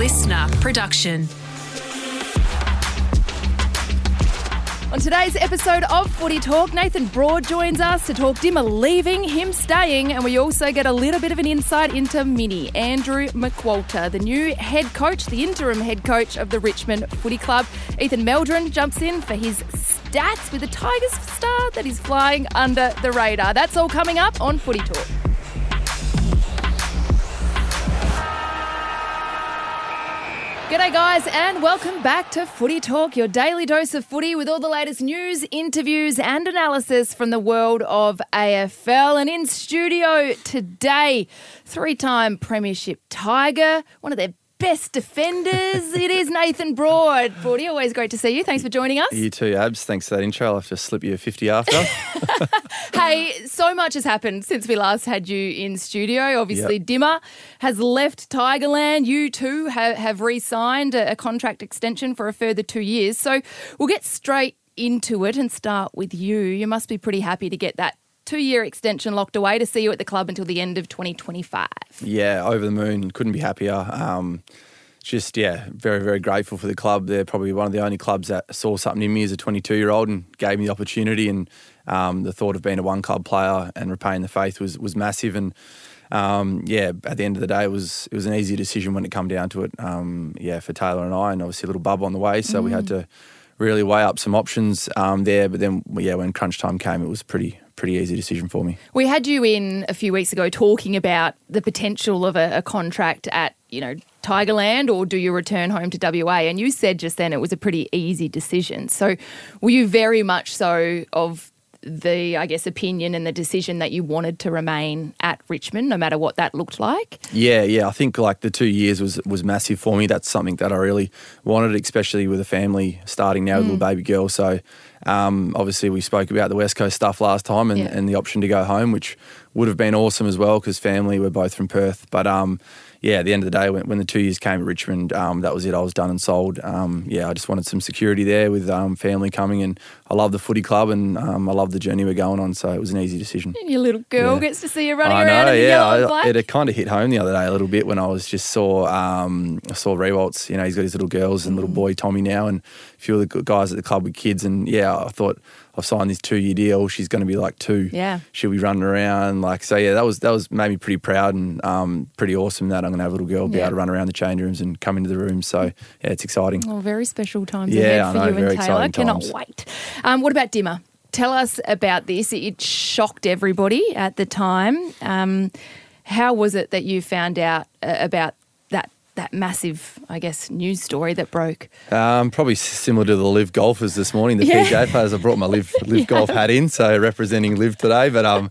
listener production. On today's episode of Footy Talk, Nathan Broad joins us to talk Dimma leaving, him staying, and we also get a little bit of an insight into Mini, Andrew McQualter, the new head coach, the interim head coach of the Richmond Footy Club. Ethan Meldrum jumps in for his stats with the Tigers star that is flying under the radar. That's all coming up on Footy Talk. G'day, guys, and welcome back to Footy Talk, your daily dose of footy with all the latest news, interviews, and analysis from the world of AFL. And in studio today, three time Premiership Tiger, one of their best defenders. it is Nathan Broad. Broady, always great to see you. Thanks for joining us. You too, Abs. Thanks for that intro. I'll have to slip you a 50 after. hey, so much has happened since we last had you in studio. Obviously, yep. Dimma has left Tigerland. You too have, have re signed a, a contract extension for a further two years. So we'll get straight into it and start with you. You must be pretty happy to get that two year extension locked away to see you at the club until the end of 2025. Yeah, over the moon. Couldn't be happier. Um, just, yeah, very, very grateful for the club. They're probably one of the only clubs that saw something in me as a 22 year old and gave me the opportunity. And um, the thought of being a one club player and repaying the faith was, was massive. And um, yeah, at the end of the day, it was it was an easy decision when it come down to it. Um, yeah, for Taylor and I, and obviously a little bub on the way, so mm. we had mm. to really weigh up some options um, there. But then, yeah, when crunch time came, it was pretty pretty easy decision for me. We had you in a few weeks ago talking about the potential of a, a contract at, you know, Tigerland or do you return home to WA? And you said just then it was a pretty easy decision. So were you very much so of the, I guess, opinion and the decision that you wanted to remain at Richmond, no matter what that looked like? Yeah, yeah. I think like the two years was was massive for me. That's something that I really wanted, especially with a family starting now with a little mm. baby girl. So um, obviously, we spoke about the West Coast stuff last time and, yeah. and the option to go home, which would have been awesome as well because family were both from Perth. But um, yeah, at the end of the day, when, when the two years came at Richmond, um, that was it. I was done and sold. Um, yeah, I just wanted some security there with um, family coming, and I love the footy club and um, I love the journey we're going on. So it was an easy decision. And your little girl yeah. gets to see you running I around. Know, yeah, I, it kind of hit home the other day a little bit when I was just saw um, I saw Riewoldt. You know, he's got his little girls and little boy Tommy now, and a few of the guys at the club with kids. And yeah, I thought I've signed this two year deal. She's going to be like two. Yeah. She'll be running around. Like, so yeah, that was, that was made me pretty proud and um, pretty awesome that I'm going to have a little girl be yeah. able to run around the change rooms and come into the rooms. So yeah, it's exciting. Oh, very special times yeah, ahead for know, you and Taylor. Cannot wait. Um, what about Dimma? Tell us about this. It shocked everybody at the time. Um, how was it that you found out uh, about that massive, I guess, news story that broke? Um, probably similar to the LIV golfers this morning. The yeah. PGA players. I brought my LIV LIV yeah. golf hat in, so representing LIV today. But um,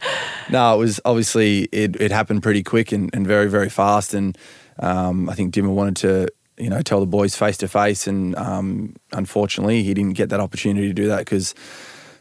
no, it was obviously it, it happened pretty quick and, and very very fast. And um, I think Dimma wanted to you know tell the boys face to face, and um, unfortunately he didn't get that opportunity to do that because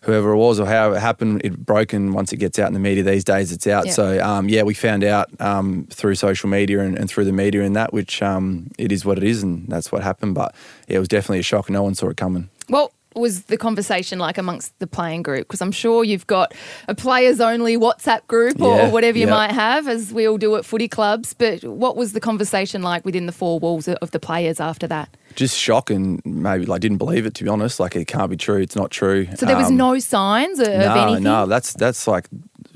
whoever it was or how it happened, it broke. And once it gets out in the media these days, it's out. So, um, yeah, we found out um, through social media and, and, through the media and that, which um, it is what it is, and that's what happened. But yeah, it was definitely a shock. No one saw it coming. Well, was the conversation like amongst the playing group? Because I'm sure you've got a players only WhatsApp group or, yeah, whatever you yeah. might have, as we all do at footy clubs. But what was the conversation like within the four walls of the players after that? Just shock and maybe like didn't believe it to be honest. Like it can't be true. It's not true. So there was um, no signs of no, anything. No, that's that's like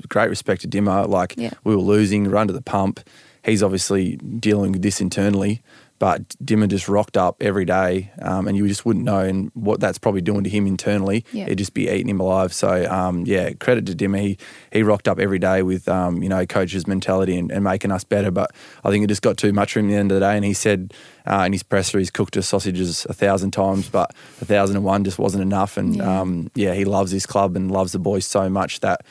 great respect to Dimma. Like yeah. we were losing, run to the pump. He's obviously dealing with this internally. But Dimma just rocked up every day, um, and you just wouldn't know. And what that's probably doing to him internally, yeah. it'd just be eating him alive. So um, yeah, credit to Dimma. He he rocked up every day with um, you know coach's mentality and, and, making us better. But I think it just got too much for him at the end of the day. And he said uh, in his presser, he's cooked us sausages a thousand times, but a thousand and one just wasn't enough. And yeah. Um, yeah, he loves his club and loves the boys so much that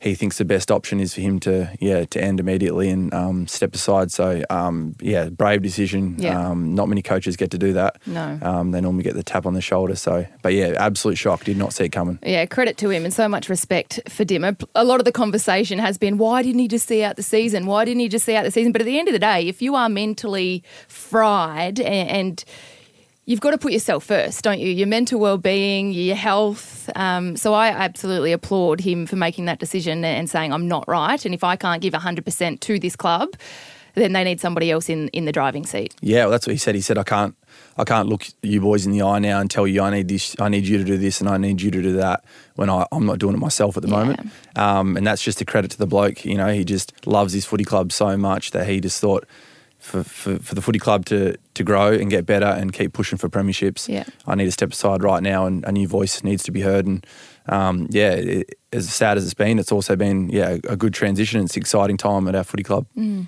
he thinks the best option is for him to yeah to end immediately and um, step aside. So um, yeah, brave decision. Yeah. Um, not many coaches get to do that. No, um, they normally get the tap on the shoulder. So, but yeah, absolute shock. Did not see it coming. Yeah, credit to him and so much respect for Dimma. A lot of the conversation has been why didn't he just see out the season? Why didn't he just see out the season? But at the end of the day, if you are mentally fried and, and you've got to put yourself first, don't you? Your mental well-being, your health. Um, so I absolutely applaud him for making that decision and saying I'm not right, and if I can't give 100% to this club, then they need somebody else in, in the driving seat. Yeah, well, that's what he said. He said, I can't I can't look you boys in the eye now and tell you I need this, I need you to do this, and I need you to do that when I, am not doing it myself at the yeah. moment. Um, and that's just a credit to the bloke. You know, he just loves his footy club so much that he just thought for, for, for the footy club to to grow and get better and keep pushing for premierships. Yeah. I need to step aside right now, and a new voice needs to be heard. And um, yeah, it, as sad as it's been, it's also been yeah a good transition. It's an exciting time at our footy club. Mm.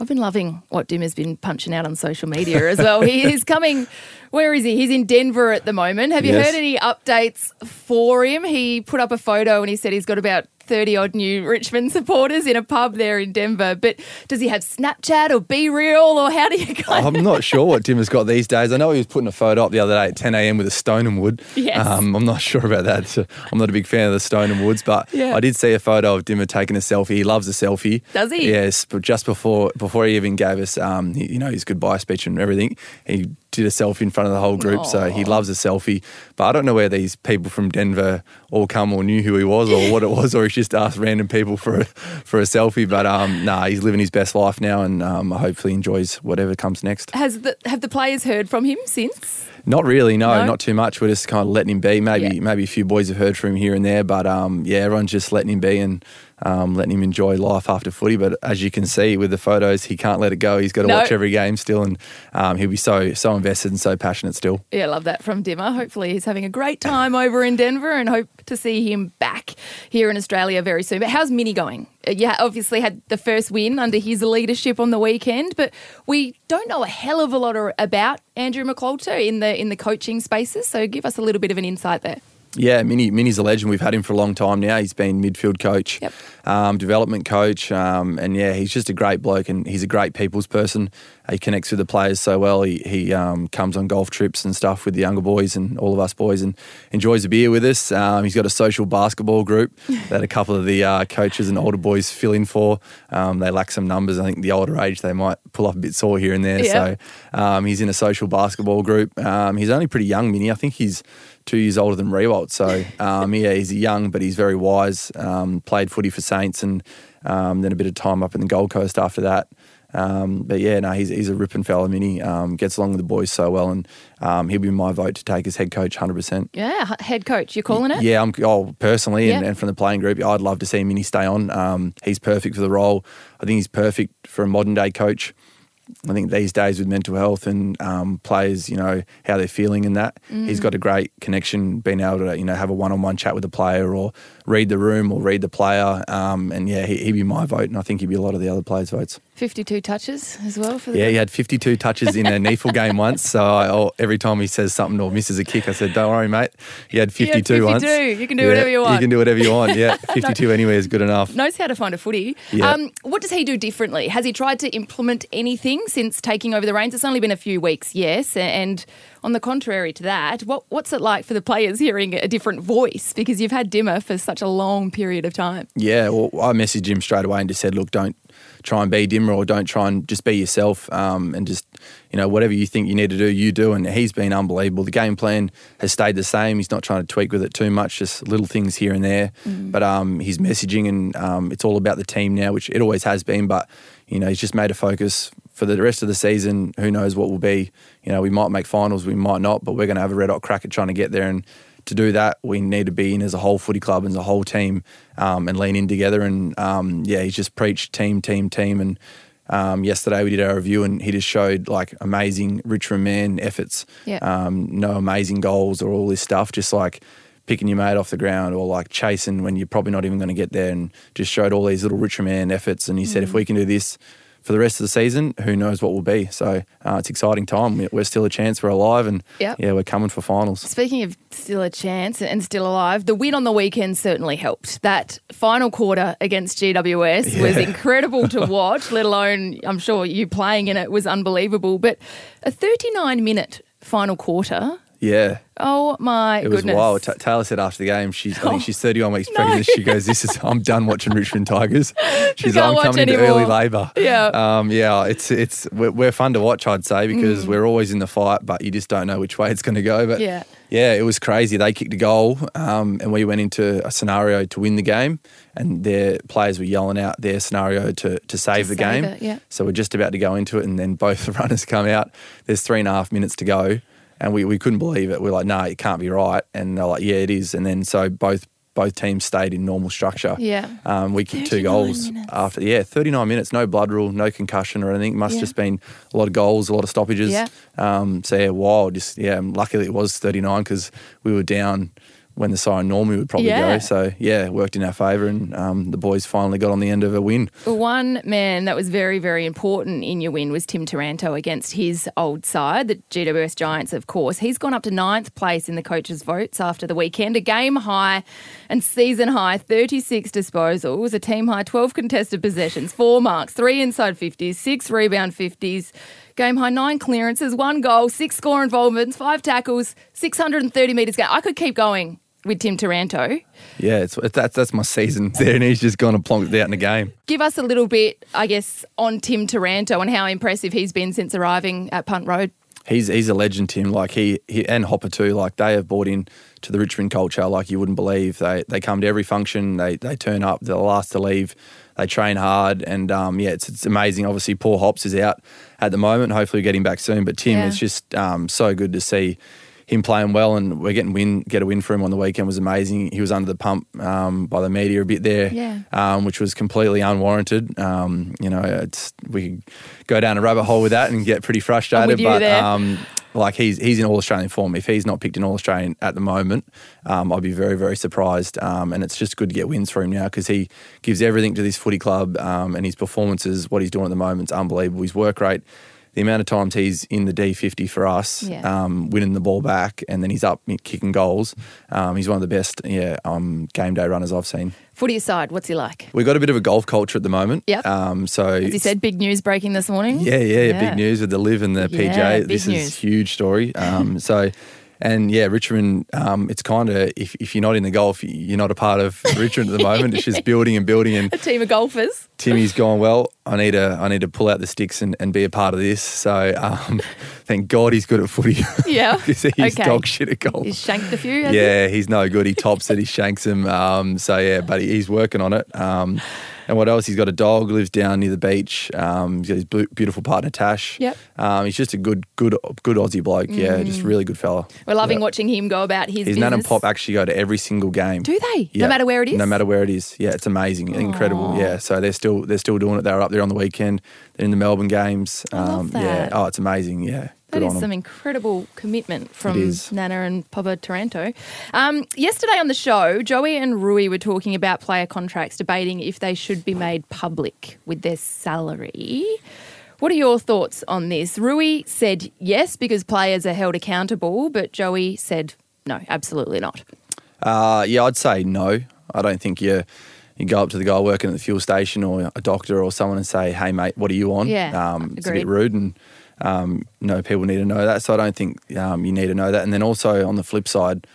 I've been loving what Dim has been punching out on social media as well. he is coming. Where is he? He's in Denver at the moment. Have you yes. heard any updates for him? He put up a photo and he said he's got about 30 odd new Richmond supporters in a pub there in Denver. But does he have Snapchat or BeReal or how do you kind I'm not sure what Tim has got these days. I know he was putting a photo up the other day at 10 a.m. with a Stone and Wood. Yes. Um, I'm not sure about that. So I'm not a big fan of the Stone and Woods, but yeah. I did see a photo of Dimma taking a selfie. He loves a selfie. Does he? Yes, but just before before he even gave us, um, you know, his goodbye speech and everything, he did a selfie in front of the whole group. Aww. So he loves a selfie. But I don't know where these people from Denver all come or knew who he was or what it was, or he's just asked random people for a, for a selfie. But um, nah, he's living his best life now, and um, hopefully enjoys whatever comes next. Has the, have the players heard from him since? Not really, no, no, not too much. We're just kind of letting him be. Maybe yeah. maybe a few boys have heard from him here and there, but um, yeah, everyone's just letting him be and um, letting him enjoy life after footy. But as you can see with the photos, he can't let it go. He's got to no. watch every game still, and um, he'll be so so invested and so passionate still. Yeah, love that from Dimma. Hopefully, he's having a great time over in Denver, and hope to see him back here in Australia very soon. But how's Mini going? Uh, yeah, obviously had the first win under his leadership on the weekend, but we don't know a hell of a lot about Andrew McQualter in the in the coaching spaces. So give us a little bit of an insight there. Yeah, Mini Mini's a legend. We've had him for a long time now. He's been midfield coach, yep. um, development coach, um, and yeah, he's just a great bloke and he's a great people's person. He connects with the players so well. He, he um, comes on golf trips and stuff with the younger boys and all of us boys and enjoys a beer with us. Um, he's got a social basketball group that a couple of the uh, coaches and older boys fill in for. Um, they lack some numbers. I think the older age they might pull up a bit sore here and there. Yep. So um, he's in a social basketball group. he's only pretty young, Mini. I think he's two years older than Riewoldt. So um, yeah, he's young, but he's very wise. Um, played footy for Saints, and um, then a bit of time up in the Gold Coast after that. Um, but yeah, no, he's he's a ripping fella. Mini um, gets along with the boys so well, and um, he'll be my vote to take as head coach, hundred percent. Yeah, head coach, you're calling it? Yeah, I'm. Oh, personally, and, and, from the playing group, I'd love to see Mini stay on. he's perfect for the role. I think he's perfect for a modern day coach. I think these days with mental health and um, players, you know, how they're feeling and that, mm. he's got a great connection, being able to, you know, have a one-on-one chat with the player or read the room or read the player. Um, and yeah, he, would be my vote, and I think he'd be a lot of the other players' votes. 52 touches as well for the Yeah, game. he had 52 touches in a NEAFL game once. So I, oh, every time he says something or misses a kick, I said, don't worry, mate. He had 52, he had 52. once. You can do yeah, whatever you want. You can do whatever you want. Yeah, 52 anyway is good enough. Knows how to find a footy. Yeah. Um, what does he do differently? Has he tried to implement anything since taking over the reins? It's only been a few weeks, yes. And on the contrary to that, what, what's it like for the players hearing a different voice? Because you've had Dimma for such a long period of time. Yeah, well, I messaged him straight away and just said, look, don't try and be dimma or don't try and just be yourself um, and just you know whatever you think you need to do you do and he's been unbelievable the game plan has stayed the same he's not trying to tweak with it too much just little things here and there mm. but um, his messaging and um, it's all about the team now which it always has been but you know he's just made a focus for the rest of the season who knows what will be you know we might make finals we might not but we're going to have a red hot crack at trying to get there and to do that, we need to be in as a whole footy club and as a whole team um, and lean in together. And um, yeah, he's just preached team, team, team. And um, yesterday we did our review and he just showed like amazing Richmond man efforts. Yeah. Um, no amazing goals or all this stuff, just like picking your mate off the ground or like chasing when you're probably not even going to get there and just showed all these little Richmond man efforts. And he mm. said, if we can do this, for the rest of the season, who knows what will be. So uh, it's exciting time. We're still a chance. We're alive, and yep. yeah, we're coming for finals. Speaking of still a chance and still alive, the win on the weekend certainly helped. That final quarter against GWS yeah. was incredible to watch. let alone, I'm sure you playing in it was unbelievable. But a 39 minute final quarter Yeah. Oh my It was goodness. wild. Ta Taylor said after the game, she's I Oh. think she's 31 weeks pregnant. She goes, "This is I'm done watching Richmond Tigers." She's I'm coming into anymore." early labour. Yeah. Um, yeah. It's it's we're, we're fun to watch, I'd say, because Mm. we're always in the fight, but you just don't know which way it's going to go. But Yeah. yeah, it was crazy. They kicked a goal, um, and we went into a scenario to win the game, and their players were yelling out their scenario to to save To the save game. it, yeah. So we're just about to go into it, and then both the runners come out. There's three and a half minutes to go, and we, we couldn't believe it. We're like, no, it can't be right. And they're like, yeah, it is. And then so both both teams stayed in normal structure. Yeah. Um, we kicked two goals minutes. after. Yeah, 39 minutes, no blood rule, no concussion or anything. Must Yeah. just been a lot of goals, a lot of stoppages. Yeah. Um, so yeah, wild. Just yeah, luckily it was 39 because we were down when the siren normally would probably Yeah. go. So yeah, it worked in our favour, and um, the boys finally got on the end of a win. The one man that was very, very important in your win was Tim Taranto against his old side, the GWS Giants, of course. He's gone up to ninth place in the coaches' votes after the weekend. A game high and season high 36 disposals, a team high 12 contested possessions, four marks, three inside 50s, six rebound 50s. Game high nine clearances, one goal, six score involvements, five tackles, 630 metres game. I could keep going with Tim Taranto. Yeah, it's, it's that's that's my season there, and he's just gone and plonked it out in the game. Give us a little bit, I guess, on Tim Taranto and how impressive he's been since arriving at Punt Road. He's he's a legend, Tim. Like he, he and Hopper too. Like they have bought in to the Richmond culture like you wouldn't believe. They they come to every function. They they turn up. They're the last to leave. They train hard, and um, yeah, it's it's amazing. Obviously, poor Hops is out at the moment. Hopefully, we get him back soon. But Tim, Yeah. it's just um, so good to see him playing well, and we're getting win get a win for him on the weekend was amazing. He was under the pump um, by the media a bit there, Yeah. um, which was completely unwarranted. Um, you know, it's we could go down a rabbit hole with that and get pretty frustrated. but um, like he's he's in all Australian form. If he's not picked in all Australian at the moment, um, I'd be very very surprised. Um, and it's just good to get wins for him now because he gives everything to this footy club, um, and his performances, what he's doing at the moment, is unbelievable. His work rate. The amount of times he's in the D50 for us, Yeah. um, winning the ball back, and then he's up kicking goals. Um, he's one of the best, yeah, um, game day runners I've seen. Footy aside, what's he like? We've got a bit of a golf culture at the moment. Yep. Um, so As he said, big news breaking this morning. yeah, yeah, Yeah. big news with the LIV and the PGA. This news. is huge story. Um, so, and yeah, Richmond. Um, it's kind of if, if you're not in the golf, you're not a part of Richmond at the moment. It's just building and building. And A team of golfers. Timmy's gone well. I need to I need to pull out the sticks and, and be a part of this. So, um, thank God he's good at footy. Yeah. he's Okay. dog shit at golf. He's shanked a few. has he? Yeah, he's no good. He tops it. He shanks him. Um, so yeah, but he- he's working on it. And what else? He's got a dog. Lives down near the beach. Um, he's got his beautiful partner Tash. Yep. Mm. Um, he's just a good, good, good Aussie bloke. Yeah, just really good fella. We're loving Yeah. watching him go about his His business. nan and pop actually go to every single game. Do they? Yeah. No matter where it is? No matter where it is. Yeah, it's amazing, incredible. Yeah, so they're still they're still doing it. They're up there on the weekend. They're in the Melbourne games. Um, I love Yeah. Oh, it's amazing. Yeah. That Good is some incredible commitment from Nana and Papa Taranto. Um, yesterday on the show, Joey and Rui were talking about player contracts, debating if they should be made public with their salary. What are your thoughts on this? Rui said yes because players are held accountable, but Joey said no, absolutely not. Uh, yeah, I'd say no. I don't think you you go up to the guy working at the fuel station or a doctor or someone and say, "Hey, mate, what are you on?" Yeah, um, it's a bit rude, and um, you know people need to know that. So I don't think um, you need to know that. And then also on the flip side,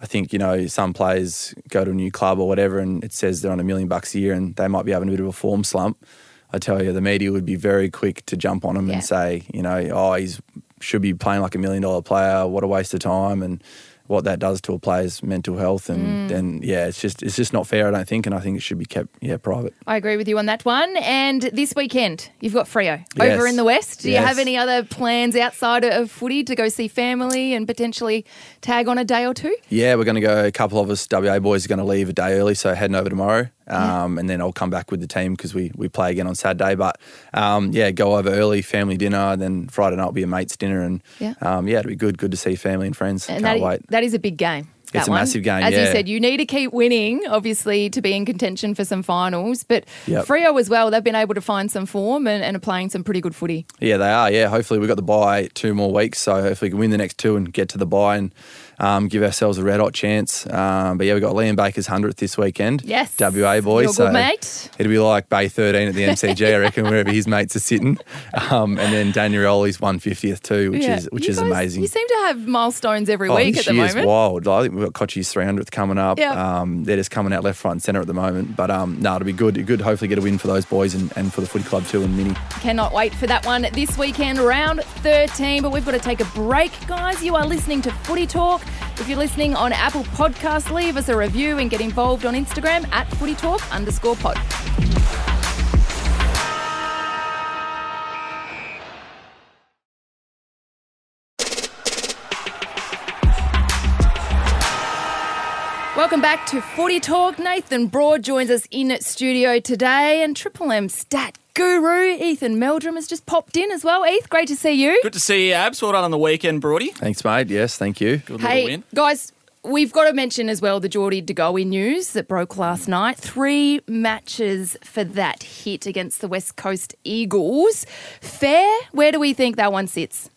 I think you know some players go to a new club or whatever, and it says they're on a million bucks a year, and they might be having a bit of a form slump. I tell you, the media would be very quick to jump on him Yeah. and say, you know, oh, he's should be playing like a million dollar player. What a waste of time, and what that does to a player's mental health. Mm. And then, yeah, it's just it's just not fair. I don't think, and I think it should be kept, yeah, private. I agree with you on that one. And this weekend, you've got Freo Yes. over in the West. Do you have any other plans outside of footy to go see family and potentially tag on a day or two? Yeah, we're going to go. A couple of us WA boys are going to leave a day early, so heading over tomorrow, um, and then I'll come back with the team because we we play again on Saturday. But um, yeah, go over early, family dinner, and then Friday night will be a mates dinner, and Yeah. um, yeah, it'll be good. Good to see family and friends. And Can't that, wait. that is a big game. that It's a one. massive game, As you said, you need to keep winning, obviously, to be in contention for some finals. But Yep. Freo as well, they've been able to find some form and, and are playing some pretty good footy. Yeah, they are. Yeah, hopefully we've got the bye two more weeks, so hopefully we can win the next two and get to the bye and um, give ourselves a red hot chance. Um, but yeah, we've got Liam Baker's hundredth this weekend. Yes, WA boy. So good mate. it'll be like Bay thirteen at the MCG, I reckon, wherever his mates are sitting. Um, and then Daniel Rioli's one fiftieth too, which yeah. is which you is guys, amazing. You seem to have milestones every oh, week at the moment. Wild. I think we've got Cotchy's three hundredth coming up. Yep. Um, they're just coming out left, front, and centre at the moment. But um, no, it'll be good. Good. Hopefully, get a win for those boys and, and for the footy club too and Mini. Cannot wait for that one this weekend, round thirteen. But we've got to take a break, guys. You are listening to Footy Talk. If you're listening on Apple Podcasts, leave us a review and get involved on Instagram at Footy Talk underscore pod. Welcome back to Footy Talk. Nathan Broad joins us in studio today, and Triple M stat guru Ethan Meldrum has just popped in as well. Eth, great to see you. Good to see you, Abs. Well done on the weekend, Broady. Thanks, mate. Yes, thank you. Good hey, win. guys, we've got to mention as well the Geordie De Goey news that broke last night. Three matches for that hit against the West Coast Eagles. Fair? Where do we think that one sits?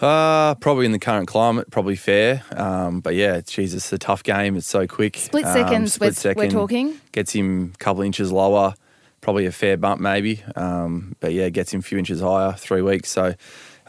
Uh, probably in the current climate, probably fair. Um, but yeah, Jesus, it's a tough game. It's so quick. Split um, seconds, split we're, second, we're talking. Gets him a couple inches lower, probably a fair bump maybe. Um, but yeah, gets him a few inches higher, three weeks. So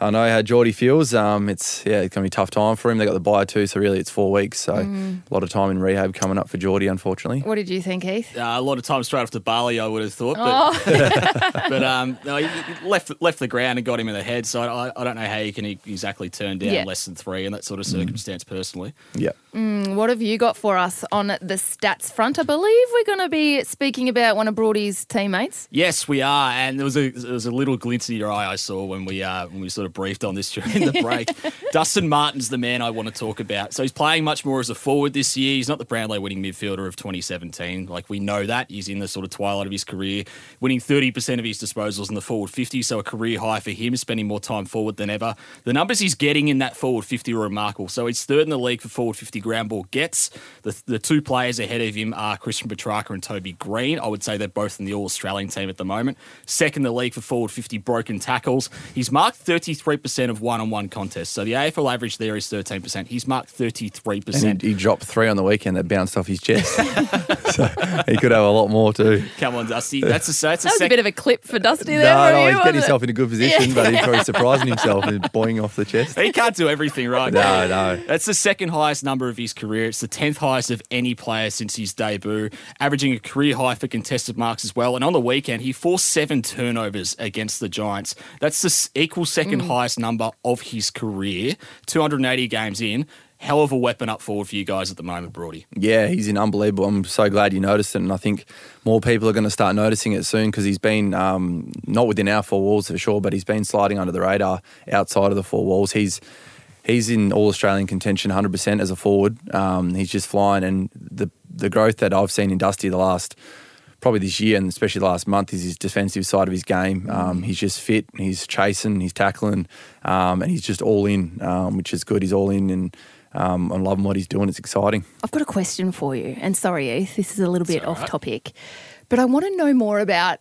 I know how Geordie feels. Um, it's yeah, it's gonna be a tough time for him. They got the bye too, so really it's four weeks. So mm. a lot of time in rehab coming up for Geordie, unfortunately. What did you think, Heath? Uh, a lot of time straight off after Bali, I would have thought, but oh. but um, no, he left left the ground and got him in the head. So I, I don't know how you can exactly turn down yeah. less than three in that sort of mm. circumstance. Mm. Personally, yeah. Mm, what have you got for us on the stats front? I believe we're going to be speaking about one of Broady's teammates. Yes, we are, and there was a there was a little glint in your eye I saw when we uh, when we sort of briefed on this during the break. Dustin Martin's the man I want to talk about. So he's playing much more as a forward this year. He's not the Brownlow winning midfielder of 2017. Like we know that he's in the sort of twilight of his career, winning 30% of his disposals in the forward 50. So a career high for him, spending more time forward than ever. The numbers he's getting in that forward 50 are remarkable. So he's third in the league for forward 50 ground ball gets. The, the two players ahead of him are Christian Petracca and Toby Greene. I would say they're both in the All Australian team at the moment. Second in the league for forward 50 broken tackles. He's marked 33% of one on one contests. So the AFL average there is 13%. He's marked 33%. And he, he dropped three on the weekend that bounced off his chest. so he could have a lot more too. Come on, Dusty. That's a, that's a, that was sec- a bit of a clip for Dusty there. No, no, you, he's getting himself in a good position, yeah. but he's probably surprising himself and boing off the chest. He can't do everything right. No, no. That's the second highest number of his career. It's the 10th highest of any player since his debut, averaging a career high for contested marks as well. And on the weekend, he forced seven turnovers against the Giants. That's the equal second mm. highest number of his career. 280 games in hell of a weapon up forward for you guys at the moment, Broady. Yeah, he's in unbelievable. I'm so glad you noticed it, and I think more people are going to start noticing it soon because he's been um, not within our four walls for sure, but he's been sliding under the radar outside of the four walls. He's he's in all Australian contention 100% as a forward. Um, he's just flying, and the the growth that I've seen in Dusty the last probably this year and especially last month is his defensive side of his game. Um, he's just fit, he's chasing, he's tackling, um, and he's just all in, um, which is good. He's all in, and um, I'm loving what he's doing. It's exciting. I've got a question for you, and sorry, Eth, this is a little bit off topic, but I want to know more about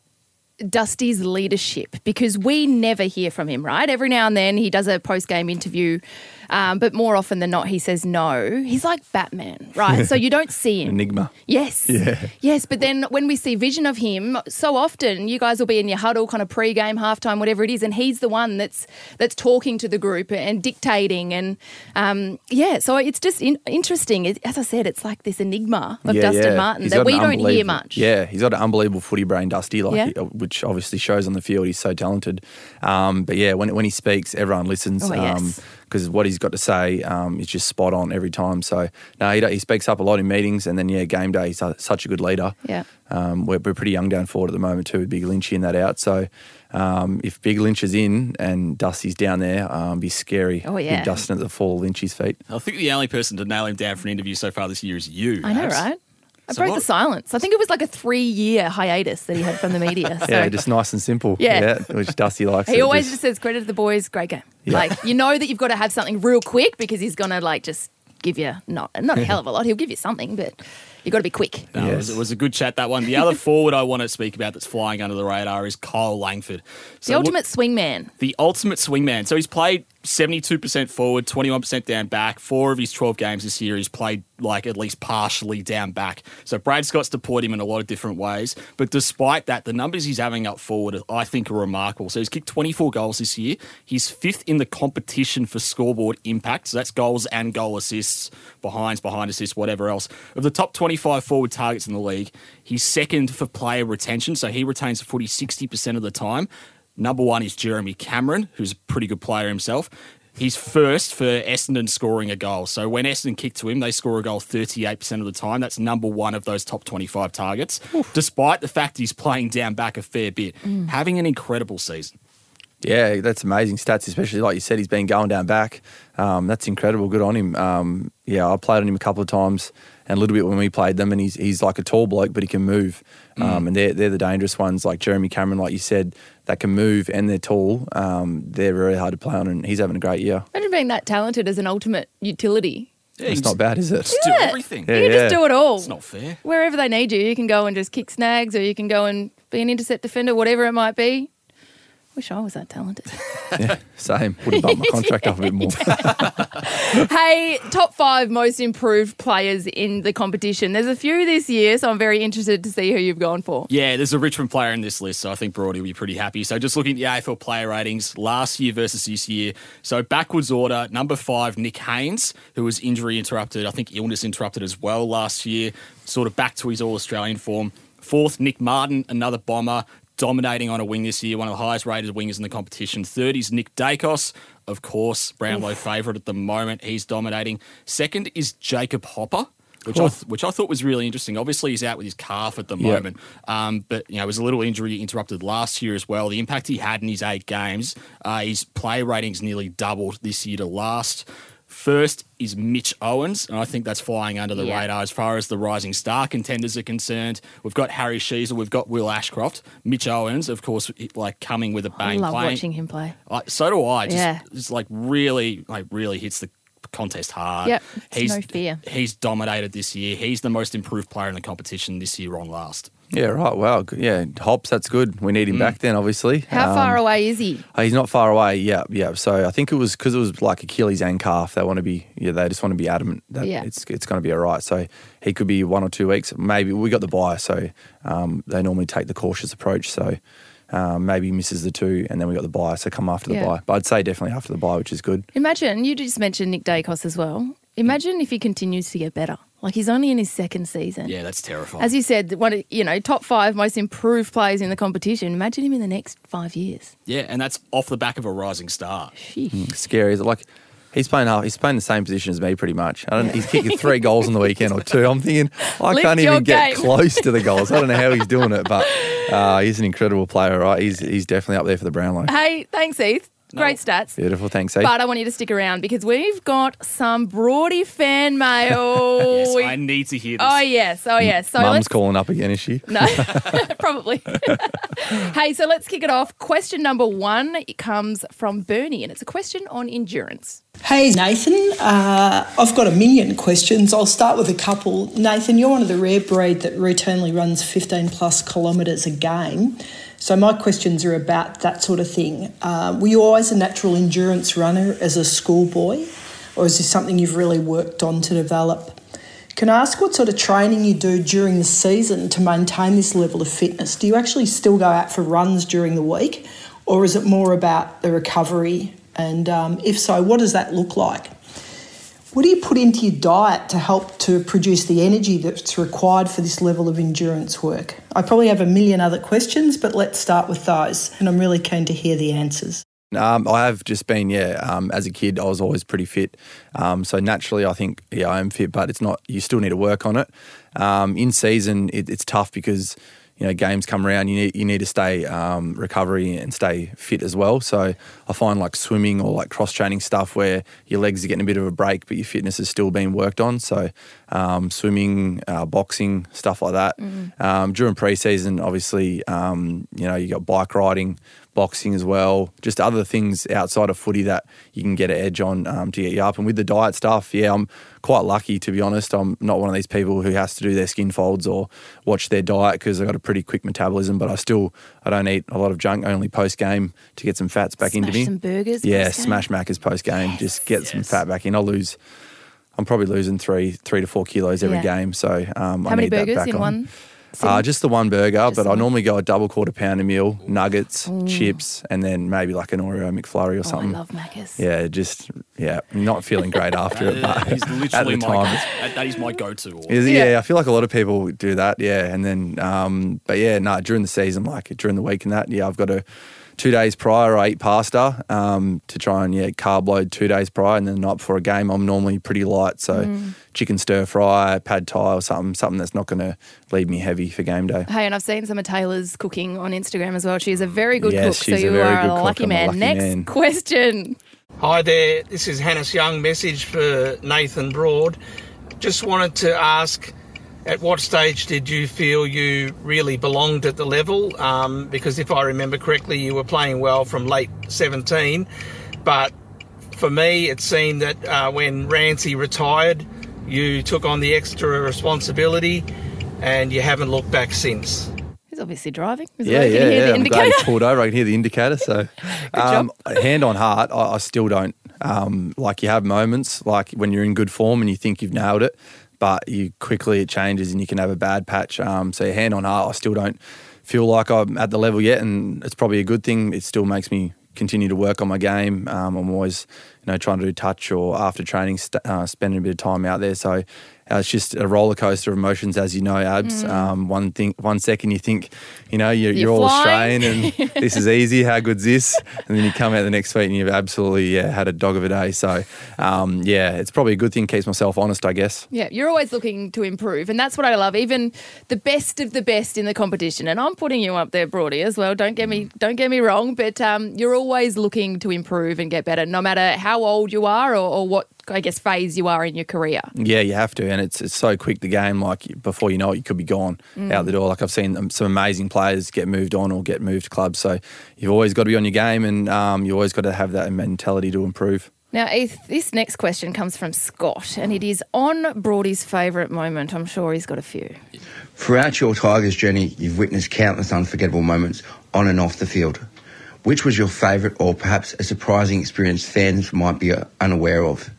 Dusty's leadership because we never hear from him, right? Every now and then he does a post game interview um, but more often than not, he says no. He's like Batman, right? so you don't see him. Enigma. Yes. Yeah. Yes, but then when we see vision of him, so often you guys will be in your huddle, kind of pre-game, halftime, whatever it is, and he's the one that's that's talking to the group and dictating, and um, yeah. So it's just in- interesting. It, as I said, it's like this enigma of yeah, Dustin yeah. Martin he's that we don't hear much. Yeah, he's got an unbelievable footy brain, Dusty, like yeah. he, which obviously shows on the field. He's so talented. Um, but yeah, when when he speaks, everyone listens. Oh, yes. Because what he's got to say um, is just spot on every time. So no, he, he speaks up a lot in meetings, and then yeah, game day he's such a good leader. Yeah, um, we're, we're pretty young down forward at the moment too, with Big Lynch in that out. So um, if Big Lynch is in and Dusty's down there, um, be scary. Oh yeah, Big Dustin at the fall Lynch's feet. I think the only person to nail him down for an interview so far this year is you. I know, right? I so broke what? the silence. I think it was like a three year hiatus that he had from the media. So. yeah, just nice and simple. Yeah. yeah which Dusty likes. He always just... just... says credit to the boys, great game. Yeah. Like you know that you've got to have something real quick because he's gonna like just give you not not a hell of a lot. He'll give you something, but You've got to be quick. No, yes. it, was, it, was, a good chat, that one. The other forward I want to speak about that's flying under the radar is Kyle Langford. So the ultimate look, swingman. The ultimate swingman. So he's played 72% forward, 21% down back. Four of his 12 games this year, he's played like at least partially down back. So Brad Scott's deployed him in a lot of different ways. But despite that, the numbers he's having up forward, I think, are remarkable. So he's kicked 24 goals this year. He's fifth in the competition for scoreboard impact. So that's goals and goal assists, behinds, behind assists, whatever else. Of the top 25 forward targets in the league, he's second for player retention. So he retains the footy 60% of the time. Number one is Jeremy Cameron, who's a pretty good player himself. He's first for Essendon scoring a goal. So when Essendon kick to him, they score a goal 38% of the time. That's number one of those top 25 targets, Oof. despite the fact he's playing down back a fair bit. Mm. Having an incredible season. Yeah, that's amazing stats, especially like you said, he's been going down back. Um, that's incredible. Good on him. Um, yeah, I played on him a couple of times and a little bit when we played them, and he's he's like a tall bloke, but he can move. Mm. Um, and they're they're the dangerous ones, like Jeremy Cameron, like you said, that can move and they're tall. Um, they're very hard to play on, and he's having a great year. Imagine being that talented as an ultimate utility. Yeah, it's not bad, is it? Just do everything. Yeah, you can yeah. just do it all. It's not fair. Wherever they need you, you can go and just kick snags, or you can go and be an intercept defender, whatever it might be. Wish I was that talented. yeah, same. Would have bumped my contract up a bit more. hey, top five most improved players in the competition. There's a few this year, so I'm very interested to see who you've gone for. Yeah, there's a Richmond player in this list, so I think Broady will be pretty happy. So just looking at the AFL player ratings last year versus this year. So backwards order, number five, Nick Haynes, who was injury interrupted, I think illness interrupted as well last year, sort of back to his All Australian form. Fourth, Nick Martin, another bomber dominating on a wing this year, one of the highest rated wingers in the competition. Third is Nick Daicos, of course, Brownlow favourite at the moment. He's dominating. Second is Jacob Hopper. Which I, th- which I thought was really interesting. Obviously, he's out with his calf at the yep. moment, um, but you know, it was a little injury interrupted last year as well. The impact he had in his eight games, uh, his play ratings nearly doubled this year to last. First is Mitch Owens, and I think that's flying under the yeah. radar as far as the rising star contenders are concerned. We've got Harry Sheezel, we've got Will Ashcroft, Mitch Owens, of course, like coming with a bang. I love playing. watching him play. so do I. Just, yeah. just like really, like really hits the contest hard. Yep, he's no fear. He's dominated this year. He's the most improved player in the competition this year on last. Yeah, right. Wow. Yeah, Hops, that's good. We need him mm. back then, obviously. How um, far away is he? Uh, he's not far away. Yeah, yeah. So I think it was because it was like Achilles and calf. They want to be, yeah, they just want to be adamant that yeah. it's it's going to be all right. So he could be one or two weeks. Maybe we got the bye, so um, they normally take the cautious approach. So um, maybe misses the two, and then we got the bye, so come after the yeah. bye. But I'd say definitely after the bye, which is good. Imagine you just mentioned Nick Daicos as well. Imagine if he continues to get better. Like he's only in his second season. Yeah, that's terrifying. As you said, one you know top five most improved players in the competition. Imagine him in the next five years. Yeah, and that's off the back of a rising star. Mm, scary. Is it like? He's playing half, He's playing the same position as me, pretty much. I don't, he's kicking three goals on the weekend or two. I'm thinking I Lift can't even get close to the goals. I don't know how he's doing it, but uh, he's an incredible player. Right? He's he's definitely up there for the Brownlow. Hey, thanks, Heath. Great stats. Beautiful, thanks. Eh? But I want you to stick around because we've got some Broady fan mail. yes, I need to hear this. Oh yes, oh yes. So Mum's calling up again, is she? No, probably. hey, so let's kick it off. Question number one it comes from Bernie, and it's a question on endurance. Hey Nathan, uh, I've got a million questions. I'll start with a couple. Nathan, you're one of the rare breed that routinely runs 15 plus kilometres a game. So my questions are about that sort of thing. Uh, were you always a natural endurance runner as a schoolboy, or is this something you've really worked on to develop? Can I ask what sort of training you do during the season to maintain this level of fitness? Do you actually still go out for runs during the week, or is it more about the recovery? And um, if so, what does that look like? What do you put into your diet to help to produce the energy that's required for this level of endurance work? I probably have a million other questions, but let's start with those, and I'm really keen to hear the answers. Um, I have just been, yeah. Um, as a kid, I was always pretty fit, um, so naturally, I think, yeah, I am fit. But it's not. You still need to work on it. Um, in season, it, it's tough because you know games come around, you need you need to stay um, recovery and stay fit as well. So I find like swimming or like cross training stuff where your legs are getting a bit of a break, but your fitness is still being worked on. So um, swimming, uh, boxing, stuff like that. Mm. Um, during preseason, obviously, um, you know, you got bike riding, boxing as well, just other things outside of footy that you can get an edge on um, to get you up. And with the diet stuff, yeah, I'm quite lucky to be honest. I'm not one of these people who has to do their skin folds or watch their diet because I've got a pretty quick metabolism. But I still I don't eat a lot of junk only post game to get some fats back Smash into me. some burgers. yeah, post-game. smash Maccas post game. Just get some fat back in. I'll lose. I'm probably losing three three to four kilos every Yeah. game. So um, I many need that burgers back in on. one? Uh, just the one burger, Just but the I normally go a double quarter pounder meal, nuggets, chips, and then maybe like an Oreo McFlurry or oh, I something. love Macca's. Yeah, just yeah, not feeling great after it, but he's at literally the my time, that, that is my go-to. order. is, Yeah. yeah. I feel like a lot of people do that. Yeah, and then um, but yeah, no, during the season, like during the week and that, yeah, I've got to two days prior I eat pasta um, to try and yeah carb load two days prior, and then the night before a game, I'm normally pretty light, so Mm. chicken stir fry, pad thai, or something, something that's not going to leave me heavy for game day. Hey, and I've seen some of Taylor's cooking on Instagram as well. She's a very good Yes, cook, so she's a you very are good a cook. lucky I'm a man. lucky Next man. question. Hi there, this is Hannes Young. Message for Nathan Broad. Just wanted to ask at what stage did you feel you really belonged at the level? Um, because if I remember correctly, you were playing well from late 17. But for me, it seemed that uh, when Rancy retired, you took on the extra responsibility and you haven't looked back since. He's obviously driving. Is Yeah, it? Can yeah, hear yeah. the I'm glad indicator? he's pulled over. I can hear the indicator. So, um, hand on heart, I, I still don't. Um, like you have moments, like when you're in good form and you think you've nailed it, but you quickly it changes and you can have a bad patch. Um, so, hand on heart, I still don't feel like I'm at the level yet, and it's probably a good thing. It still makes me continue to work on my game. Um, I'm always, you know, trying to do touch or after training, st- uh, spending a bit of time out there. So. Uh, it's just a roller coaster of emotions, as you know, Abs. Um, one thing, one second you think, you know, you're, You're you're, all. Australian and this is easy. How good's this? And then you come out the next week and you've absolutely yeah, had a dog of a day. So, um, yeah, it's probably a good thing. Keeps myself honest, I guess. Yeah, you're always looking to improve, and that's what I love. Even the best of the best in the competition, and I'm putting you up there, Broady, as well. Don't get me, don't get me wrong, but um, you're always looking to improve and get better, no matter how old you are or, or what I guess phase you are in your career. Yeah, you have to, and it's it's so quick the game. Like before you know it, you could be gone out the door. Like I've seen um, some amazing players get moved on or get moved to clubs. So you've always got to be on your game, and um, you always got to have that mentality to improve. Now, Eth, this next question comes from Scott, and it is on Broady's favourite moment. I'm sure he's got a few. Throughout your Tigers journey, you've witnessed countless unforgettable moments on and off the field. Which was your favourite or perhaps a surprising experience fans might be uh, unaware of?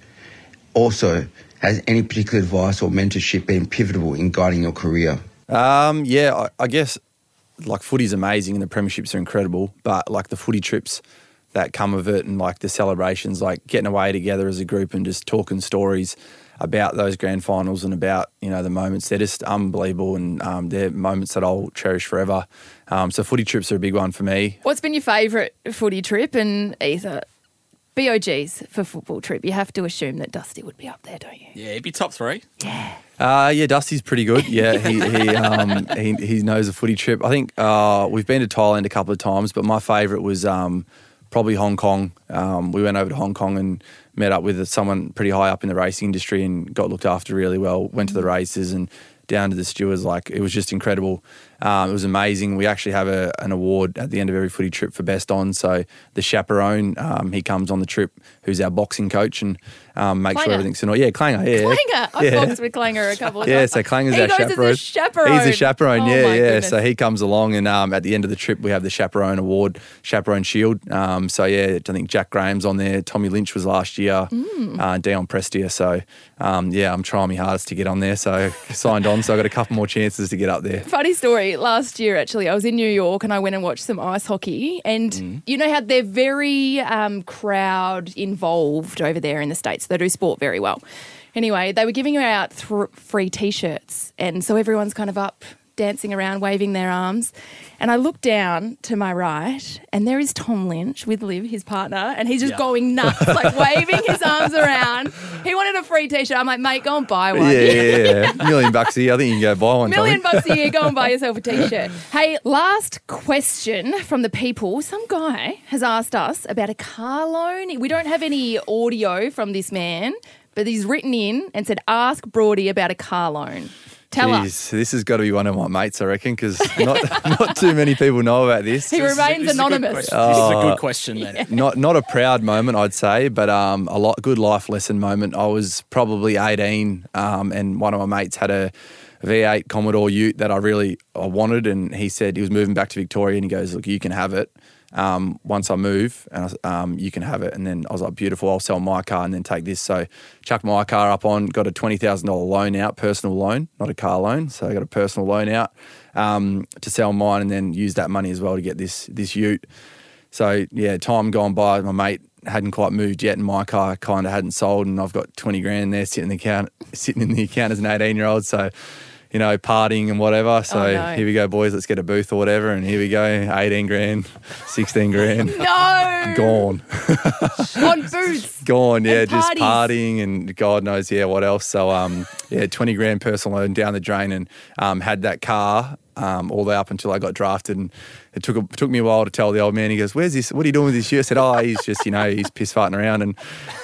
Also, has any particular advice or mentorship been pivotal in guiding your career? Um, yeah, I, I guess like footy's amazing and the premierships are incredible, but like the footy trips that come of it and like the celebrations, like getting away together as a group and just talking stories about those grand finals and about you know the moments. They're just unbelievable and um, they're moments that I'll cherish forever. Um, so footy trips are a big one for me. What's been your favourite footy trip? And either BOGs for football trip. You have to assume that Dusty would be up there, don't you? Yeah, it'd be top three. Uh, yeah, Dusty's pretty good. Yeah, he he, um, he he knows a footy trip. I think uh, we've been to Thailand a couple of times, but my favourite was um, probably Hong Kong. Um, we went over to Hong Kong and met up with someone pretty high up in the racing industry and got looked after really well. Went to the races and down to the stewards. Like it was just incredible. Um, it was amazing. We actually have a, an award at the end of every footy trip for best on. So the chaperone, um, he comes on the trip, who's our boxing coach, and um, makes Clanger. sure everything's in order. Yeah, Clanger. Yeah, Clanger. I've yeah. boxed with Clanger a couple of Yeah, times. Yeah, so Clanger's he our chaperone. Chaperone. He's a chaperone, Oh, yeah, yeah. goodness. So he comes along, and um, at the end of the trip, we have the chaperone award, chaperone shield. Um, so yeah, I think Jack Graham's on there. Tommy Lynch was last year. Mm. Uh, Dion Prestia. So um, yeah, I'm trying my hardest to get on there. So signed on. So I got a couple more chances to get up there. Funny story. Last year, actually, I was in New York and I went and watched some ice hockey. And Mm. you know how they're very um, crowd involved over there in the States. They do sport very well. Anyway, they were giving out th- free t shirts. And so everyone's kind of up dancing around, waving their arms. And I look down to my right, and there is Tom Lynch with Liv, his partner, and he's just Yeah. going nuts, like waving his arms around. He wanted a free t shirt. I'm like, mate, go and buy one. Yeah, yeah, yeah. Million bucks a year. I think you can go buy one. Million bucks a year, go and buy yourself a t-shirt. Hey, last question from the people. Some guy has asked us about a car loan. We don't have any audio from this man, but he's written in and said, "Ask Broady about a car loan." Tell Jeez, us. this has got to be one of my mates, I reckon, because not not too many people know about this. He This is a- remains this is a good anonymous. question. This is a good question, then. not not a proud moment, I'd say, but um, a lot good life lesson moment. I was probably 18, um, and one of my mates had a V8 Commodore Ute that I really I wanted, and he said he was moving back to Victoria, and he goes, "Look, you can have it." Um, once I move, and um, you can have it. And then I was like, beautiful. I'll sell my car and then take this. So, chuck my car up on. Got a twenty thousand dollar loan out, personal loan, not a car loan. So I got a personal loan out um, to sell mine, and then use that money as well to get this this Ute. So yeah, time gone by, my mate hadn't quite moved yet, and my car kind of hadn't sold, and I've got twenty grand there sitting in the account, sitting in the account as an eighteen year old. So, you know, partying and whatever. So Oh, no. here we go, boys. Let's get a booth or whatever, and here we go, eighteen grand, sixteen grand, No, gone, on boots. gone. Yeah, just parties. partying and God knows, yeah, what else. So um, yeah, twenty grand personal loan down the drain, and um, had that car. Um, all the way up until I got drafted, and it took a, took me a while to tell the old man. He goes, "Where's this? What are you doing with this year?" I said, "Oh, he's just you know he's piss farting around, and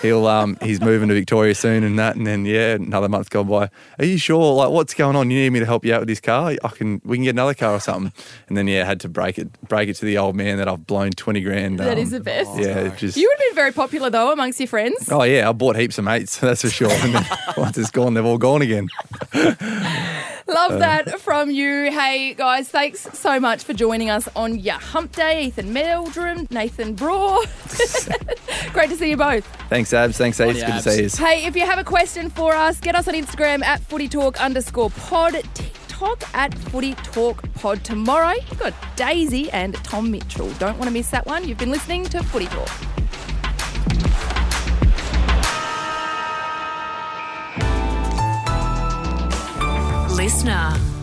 he'll um he's moving to Victoria soon, and that." And then yeah, another month gone by. Are you sure? Like, what's going on? You need me to help you out with this car? I can we can get another car or something. And then yeah, I had to break it break it to the old man that I've blown twenty grand. That um, is the best. Yeah, just You would have been very popular though amongst your friends. Oh yeah, I bought heaps of mates, that's for sure. And then once it's gone, they've all gone again. Love Uh. that from you. Hey guys, thanks so much for joining us on your hump day. Ethan Meldrum, Nathan Broad. Great to see you both. Thanks, Abs. Thanks, Ace. Good your to see you. Hey, if you have a question for us, get us on Instagram at footy talk underscore pod, TikTok at footy talk pod. Tomorrow, you've got Daisy and Tom Mitchell. Don't want to miss that one. You've been listening to Footy Talk. LiSTNR.